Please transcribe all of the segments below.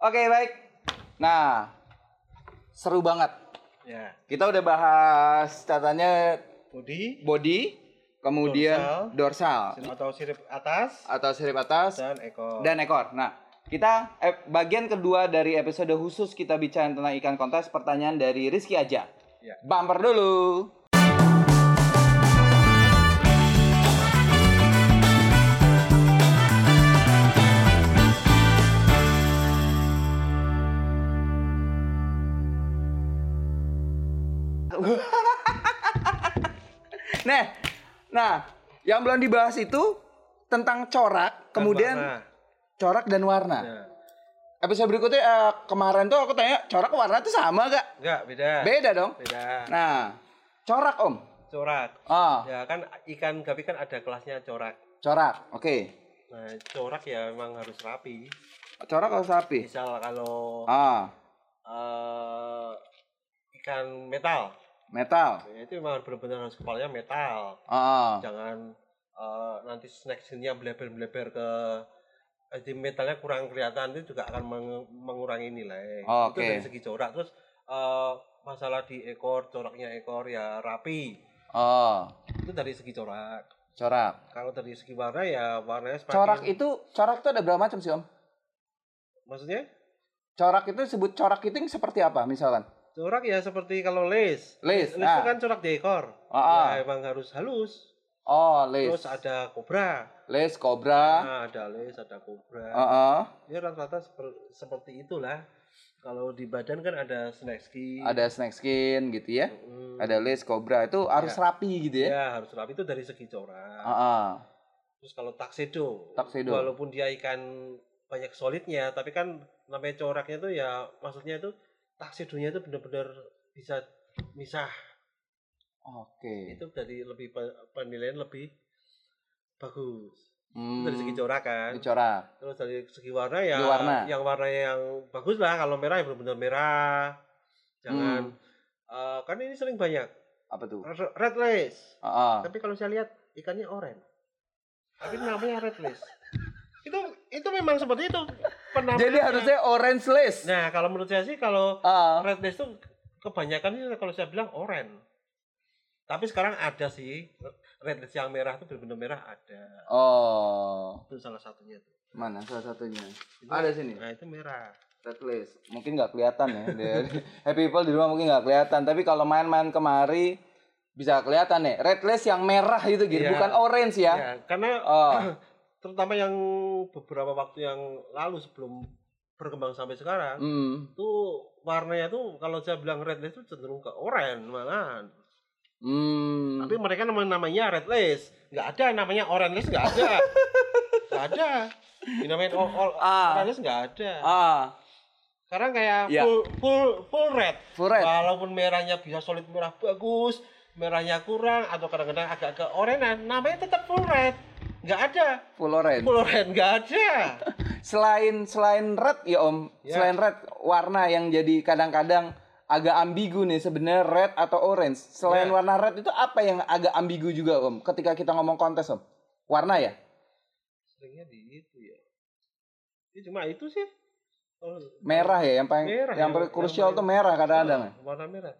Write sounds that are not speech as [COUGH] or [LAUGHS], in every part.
Oke, baik. Nah, seru banget. Ya. Kita udah bahas catatannya Bodi, body, kemudian dorsal, atau sirip atas atau sirip atas dan ekor. dan ekor. Nah, kita eh, bagian kedua dari episode khusus kita bicara tentang ikan kontes pertanyaan dari Rizky aja. Ya. Bumper dulu. Yang belum dibahas itu tentang corak, kemudian warna. corak dan warna. Ya. Episode berikutnya eh, kemarin tuh aku tanya corak warna tuh sama gak? Enggak, beda. Beda dong. Beda. Nah, corak om. Corak. Ah, Ya kan ikan gapi kan ada kelasnya corak. corak. Oke. Nah, corak ya memang harus rapi. Corak atau sapi? Misal kalau Ah, eh, ikan metal, metal. ya itu memang benar-benar harus kepalanya metal. Ah, Jangan eh, nanti snack nya bleber-bleber ke eh, di metalnya kurang kelihatan itu juga akan meng- mengurangi nilai. Oh, Itu oke. dari segi corak. Terus eh, masalah di ekor, coraknya ekor ya rapi. oh, Itu dari segi corak. corak. Kalau dari segi warna ya warnanya semakin Corak itu, corak itu ada berapa macam sih om? maksudnya Corak itu disebut corak itu seperti apa misalkan? corak ya seperti kalau lace. Lace, Lace ah. itu kan corak di ekor. Ah, ah. Ya emang harus halus. Oh, lace. Terus ada kobra. Lace, kobra. Nah, ada lace, ada kobra. Ah, ah. Ya rata-rata seper- seperti itulah. Kalau di badan kan ada snake skin. Ada snake skin gitu ya. Mm. Ada lace, kobra. Itu harus Ya. rapi gitu ya. Ya harus rapi itu dari segi corak. Ah, ah. Terus kalau tuxedo, Tuxedo. walaupun dia ikan banyak solidnya, tapi kan namanya coraknya itu ya maksudnya itu tuxedonya itu benar-benar bisa misah. Oke. Itu dari lebih pe- penilaian lebih bagus. Itu Hmm, dari segi corak kan. itu corak. Terus dari segi warna ya Segi warna. yang warna yang bagus lah. Kalau merah ya benar-benar merah. Jangan Hmm. eh, kan ini sering banyak Apa tuh? red lace. Ah, ah. Tapi kalau saya lihat ikannya oranye. Tapi namanya red lace. itu itu memang seperti itu. Penampilannya. Jadi harusnya orange lace. Nah, kalau menurut saya sih kalau Ah. red lace itu kebanyakan sih kalau saya bilang oranye. Tapi sekarang ada sih red lace yang merah itu benar-benar merah ada. Oh, Itu salah satunya tuh. mana salah satunya? Itu- Ada sini. Nah, itu merah. Red lace. Mungkin nggak kelihatan ya. [LAUGHS] Happy people di rumah mungkin nggak kelihatan. Tapi kalau main-main kemari bisa kelihatan nih. Red lace yang merah itu gitu, Iya. bukan orange ya. Ya, karena Oh. [CLEARS THROAT] terutama yang beberapa waktu yang lalu sebelum berkembang sampai sekarang Hmm. tuh warnanya tuh kalau saya bilang red lace itu cenderung ke oranye malahan. Hmm. Tapi mereka namanya, namanya red lace. Nggak ada namanya orange lace nggak ada. nggak ada. Ini namanya o- o- Ah. orange lace nggak ada. Ah, Sekarang kayak Iya. full full full red. full red. Walaupun merahnya bisa solid merah bagus, merahnya kurang atau kadang-kadang agak ke oranye, namanya tetap full red. Nggak ada. Full orange. Full red nggak ada. [LAUGHS] Selain selain red ya Om, Ya. selain red warna yang jadi kadang-kadang agak ambigu nih sebenarnya red atau orange. Selain Ya. warna red itu apa yang agak ambigu juga Om? Ketika kita ngomong kontes Om, warna ya? Seringnya di itu ya. Ini cuma itu sih. Oh, Merah ya yang paling Merah yang yang- paling krusial tuh merah kadang-kadang. ya? Warna merah.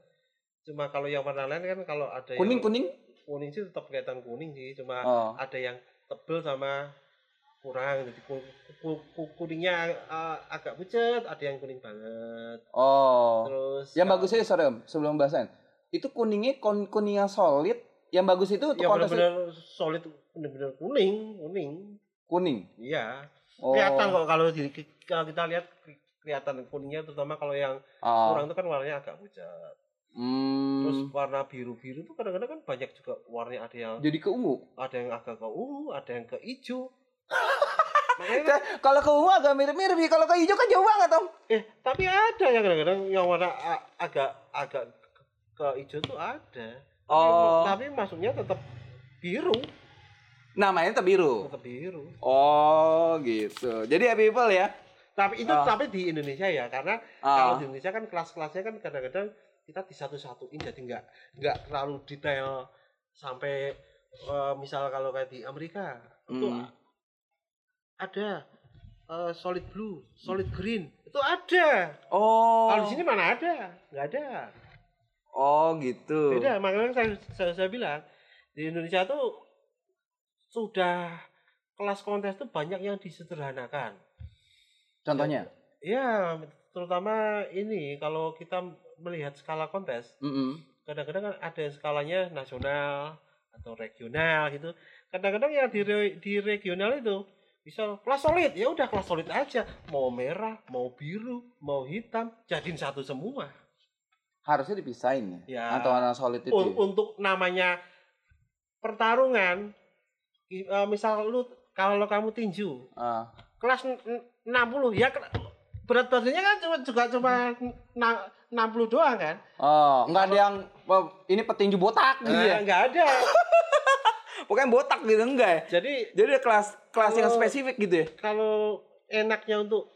Cuma kalau yang warna lain kan kalau ada Kuning yang kuning? kuning sih tetap kelihatan kuning sih. Cuma Oh. ada yang tebel sama kurang. Jadi ku- ku- ku- kuningnya uh, agak pucat, ada yang kuning banget. Oh. Terus Yang kalau- bagusnya sorry Om, sebelum bahasan. Itu kuningnya kun- kuning yang solid. Yang bagus itu untuk yang kontes benar-benar solid, benar-benar kuning, kuning. kuning. Iya. Oh. Kelihatan kok kalau di, kalau kita lihat kelihatan kuningnya terutama kalau yang Ah. kurang itu kan warnanya agak pucat. Hmm. Terus warna biru-biru itu kadang-kadang kan banyak juga warnanya ada yang jadi keungu. ada yang agak ke ungu, ada yang ke hijau. Makanya Kalau ke ungu agak mirip-mirip, kalau ke hijau kan jauh banget Om. eh tapi ada yang kadang-kadang yang warna agak agak ke, hijau tuh ada. Oh. tapi masuknya tetap biru, Namanya tetap biru. tetap biru. Oh gitu. Jadi happy people ya. Tapi itu Ah. tapi di Indonesia ya karena Ah. kalau di Indonesia kan kelas-kelasnya kan kadang-kadang kita disatu-satuin jadi nggak nggak terlalu detail sampai eh, misal kalau kayak di Amerika itu Hmm. Ada eh, solid blue, solid green, Itu ada. Oh. Kalau di sini mana ada? Nggak ada. Oh, gitu. Beda, makanya saya, saya, saya bilang di Indonesia tuh sudah kelas kontes tuh banyak yang disederhanakan. Contohnya? Ya, terutama ini kalau kita melihat skala kontes, Mm-mm. kadang-kadang kan ada skalanya nasional atau regional gitu. Kadang-kadang ya di re- di regional itu bisa kelas solid, ya udah kelas solid aja. Mau merah, mau biru, mau hitam, jadiin satu semua. Harusnya dipisahin ya. Ya. Atau anak solid itu. Un- ya? untuk namanya pertarungan eh, misal lu kalau kamu tinju Ah. kelas n- n- 60 ya berat badannya kan cuma juga cuma na- 60 doang kan Oh, enggak ada yang ini petinju botak gitu ya. Nggak ada [LAUGHS] Pokoknya botak gitu enggak ya? jadi Jadi ada kelas kelas yang Kalau- spesifik gitu ya. kalau enaknya untuk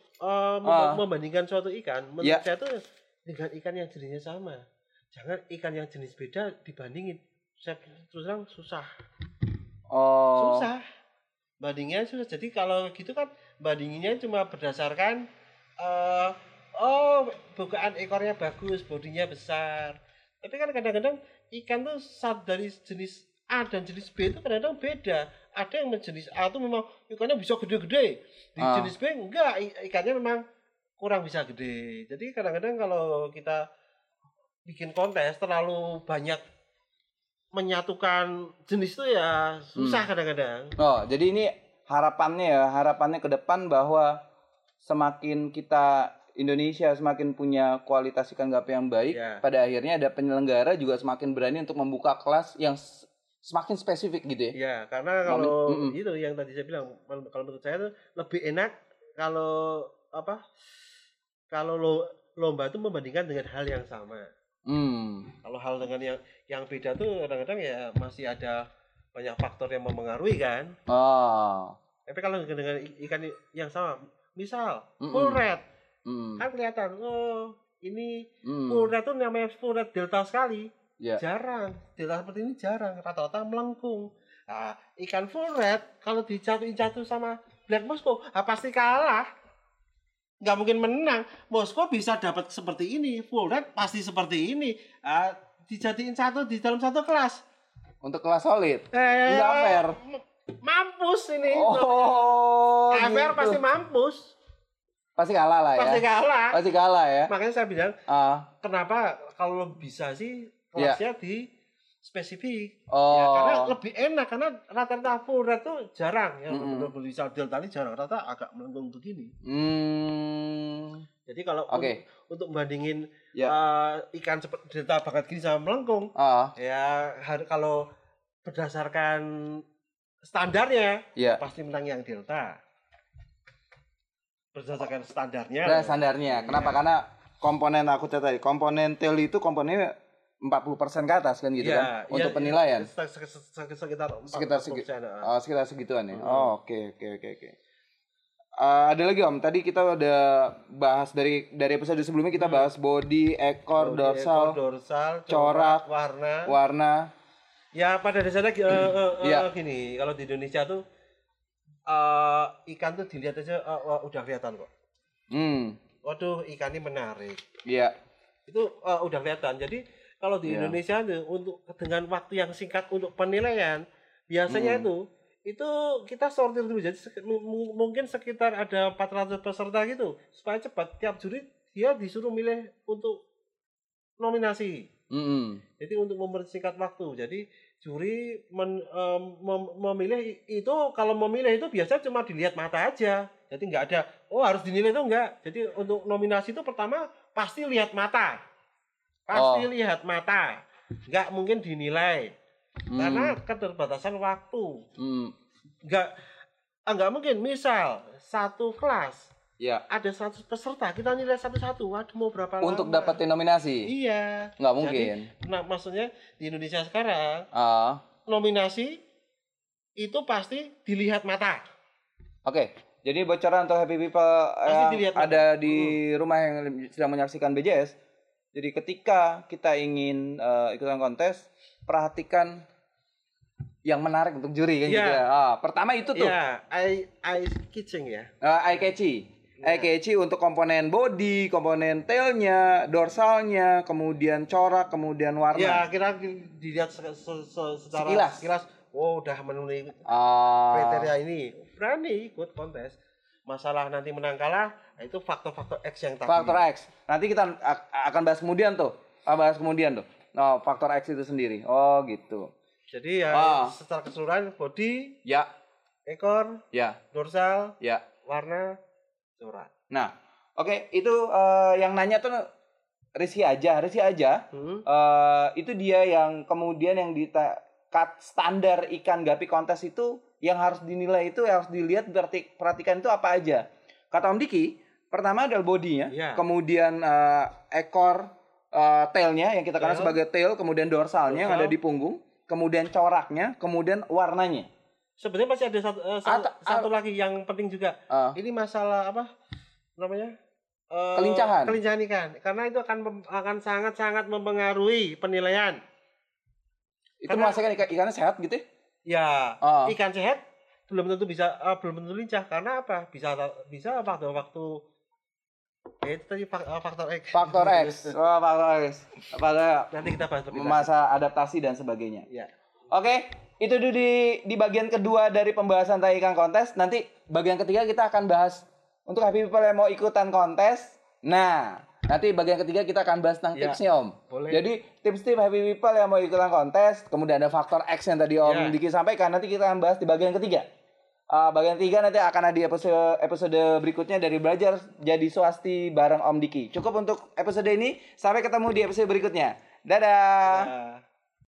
mem- Ah. membandingkan suatu ikan menurut Ya. saya tuh dengan ikan yang jenisnya sama jangan ikan yang jenis beda dibandingin saya terus terang susah Oh. susah bandinginnya susah jadi kalau gitu kan bandinginnya cuma berdasarkan eh oh bukaan ekornya bagus bodinya besar tapi kan kadang-kadang ikan tuh dari jenis A dan jenis B itu kadang-kadang beda ada yang jenis A tuh memang ikannya bisa gede-gede di Ah. jenis B enggak ikannya memang kurang bisa gede jadi kadang-kadang kalau kita bikin kontes terlalu banyak menyatukan jenis itu ya susah Hmm. kadang-kadang Oh, jadi ini harapannya ya, harapannya ke depan bahwa semakin kita Indonesia semakin punya kualitas ikan gape yang baik, Ya. pada akhirnya ada penyelenggara juga semakin berani untuk membuka kelas yang semakin spesifik gitu ya. Ya, karena kalau Mm-mm. itu yang tadi saya bilang, kalau menurut saya itu lebih enak kalau apa? Kalau lo, lomba itu membandingkan dengan hal yang sama. Hmm. Kalau hal dengan yang yang beda tuh kadang-kadang ya masih ada banyak faktor yang mempengaruhi kan. Oh. Tapi kalau dengan ikan yang sama, misal Mm-mm. full red, Hmm. kan kelihatan, oh ini Hmm. full red tuh namanya full red delta sekali. Ya. jarang delta seperti ini jarang rata-rata melengkung nah, ikan full red kalau dijatuhin jatuh sama black Moscow ah, pasti kalah nggak mungkin menang Moskow bisa dapat seperti ini full red pasti seperti ini ah, dijadiin satu di dalam satu kelas Untuk kelas solid. eh, Nggak fair. mampus ini Oh. fair gitu. pasti mampus Pasti kalah lah ya. pasti kalah Pasti kalah ya. makanya saya bilang Ah. kenapa kalau bisa sih kelasnya di spesifik Iya. Oh. Ya, karena lebih enak karena rata-rata red tuh jarang yang Mm-mm. benar-benar bisa delta ini jarang rata agak melengkung begini. Hmm. Jadi kalau Oke. untuk, untuk bandingin Ya. eh, ikan seperti delta banget gini sama melengkung, Ah. ya kalau berdasarkan standarnya Ya. pasti menang yang delta. Berdasarkan standarnya. Nah, standarnya. Kenapa? Iya. Karena komponen aku tadi, komponen tail itu komponennya 40% ke atas kan gitu Iya, kan iya, untuk iya, penilaian. se- se- se- se- sekitar Sekitar 40%, segi-. Oh, sekitar segituan ya. Hmm. Oh, oke oke oke oke. Eh, ada lagi Om, tadi kita udah bahas dari dari episode sebelumnya kita Hmm. bahas body, ekor, Body, dorsal, ekor, dorsal, corak, warna. warna. Ya pada dasarnya eh, eh, eh, Iya. gini, kalau di Indonesia tuh eh, ikan tuh dilihat aja eh, eh, udah kelihatan kok. Hmm, Waduh, ikan ini menarik. iya. Itu eh, udah kelihatan. Jadi kalau di Iya. Indonesia untuk dengan waktu yang singkat untuk penilaian, biasanya Hmm. itu itu kita sortir dulu. Jadi mungkin sekitar ada 400 peserta gitu. Supaya cepat tiap juri dia disuruh milih untuk nominasi. Mm-mm. jadi untuk mempersingkat waktu. Jadi juri men- em, mem- memilih itu kalau memilih itu biasa cuma dilihat mata aja. Jadi nggak ada oh harus dinilai itu enggak jadi untuk nominasi itu pertama pasti lihat mata pasti Oh. lihat mata nggak mungkin dinilai Hmm. karena keterbatasan waktu Hmm. nggak ah, nggak mungkin misal satu kelas Ya. ada 100 peserta kita nilai satu-satu waduh mau berapa Untuk lama? dapetin nominasi. iya Nggak Jadi, mungkin. nah maksudnya di Indonesia sekarang Ah. nominasi itu pasti dilihat mata. Oke, jadi bocoran untuk happy people Pasti yang dilihat ada di rumah yang sedang menyaksikan BJS. Jadi ketika kita ingin eh, ikutan kontes, perhatikan yang menarik untuk juri kan Iya. gitu ya. Ah, pertama itu tuh Ya, eye eye catching ya. eh, eye catchy. Eh keci untuk komponen body, komponen tailnya, dorsalnya, kemudian corak, kemudian warna. Ya, kira dilihat se- se- se- secara Sekilas. sekilas, oh udah memenuhi Ah, kriteria ini. Berani ikut kontes. Masalah nanti menang kalah, nah itu faktor-faktor X yang tadi. faktor X. Nanti kita ak- akan bahas kemudian tuh. Ah, bahas kemudian tuh. No, faktor X itu sendiri. Oh, gitu. Jadi ya Ah. secara keseluruhan body, Ya, ekor, ya, dorsal, ya. warna, corak. Nah, oke, itu eh, yang nanya tuh Rizky aja, Rizky aja. Hmm. eh itu dia yang kemudian yang di cut standar ikan gapi kontes itu yang harus dinilai itu yang harus dilihat berarti perhatikan itu apa aja. Kata Om Diki, pertama adalah bodinya, Iya. kemudian eh, ekor eh, tailnya yang kita kenal Tail. sebagai tail, kemudian dorsalnya yang ada Dorsal. di punggung, kemudian coraknya, kemudian warnanya. Sebenarnya masih ada satu, eh, satu, Atau- satu lagi yang penting juga. Eh, Ini masalah apa namanya? Eh, Kelincahan. Kelincahan ikan. Karena itu akan akan sangat-sangat mempengaruhi penilaian. itu Karena- memastikan ikan ikannya sehat gitu ya? Ya, Ah. ikan sehat belum tentu bisa eh, belum tentu lincah karena apa? Bisa bisa waktu waktu ya itu tadi eh, faktor X. Faktor X. [LAUGHS] Wah, faktor X. Pada Nanti kita bahas lebih masa adaptasi dan sebagainya. Ya. Oke, itu dulu di di bagian kedua dari pembahasan tentang ikan kontes. Nanti bagian ketiga kita akan bahas untuk happy people yang mau ikutan kontes. Nah, nanti bagian ketiga kita akan bahas tentang Ya, tipsnya Om. boleh. Jadi tips-tips happy people yang mau ikutan kontes, kemudian ada faktor X yang tadi Om Ya. Diki sampaikan. Nanti kita akan bahas di bagian ketiga. Uh, bagian tiga nanti akan ada episode episode berikutnya dari belajar jadi swasti bareng Om Diki. Cukup untuk episode ini. Sampai ketemu di episode berikutnya. Dadah. Ya.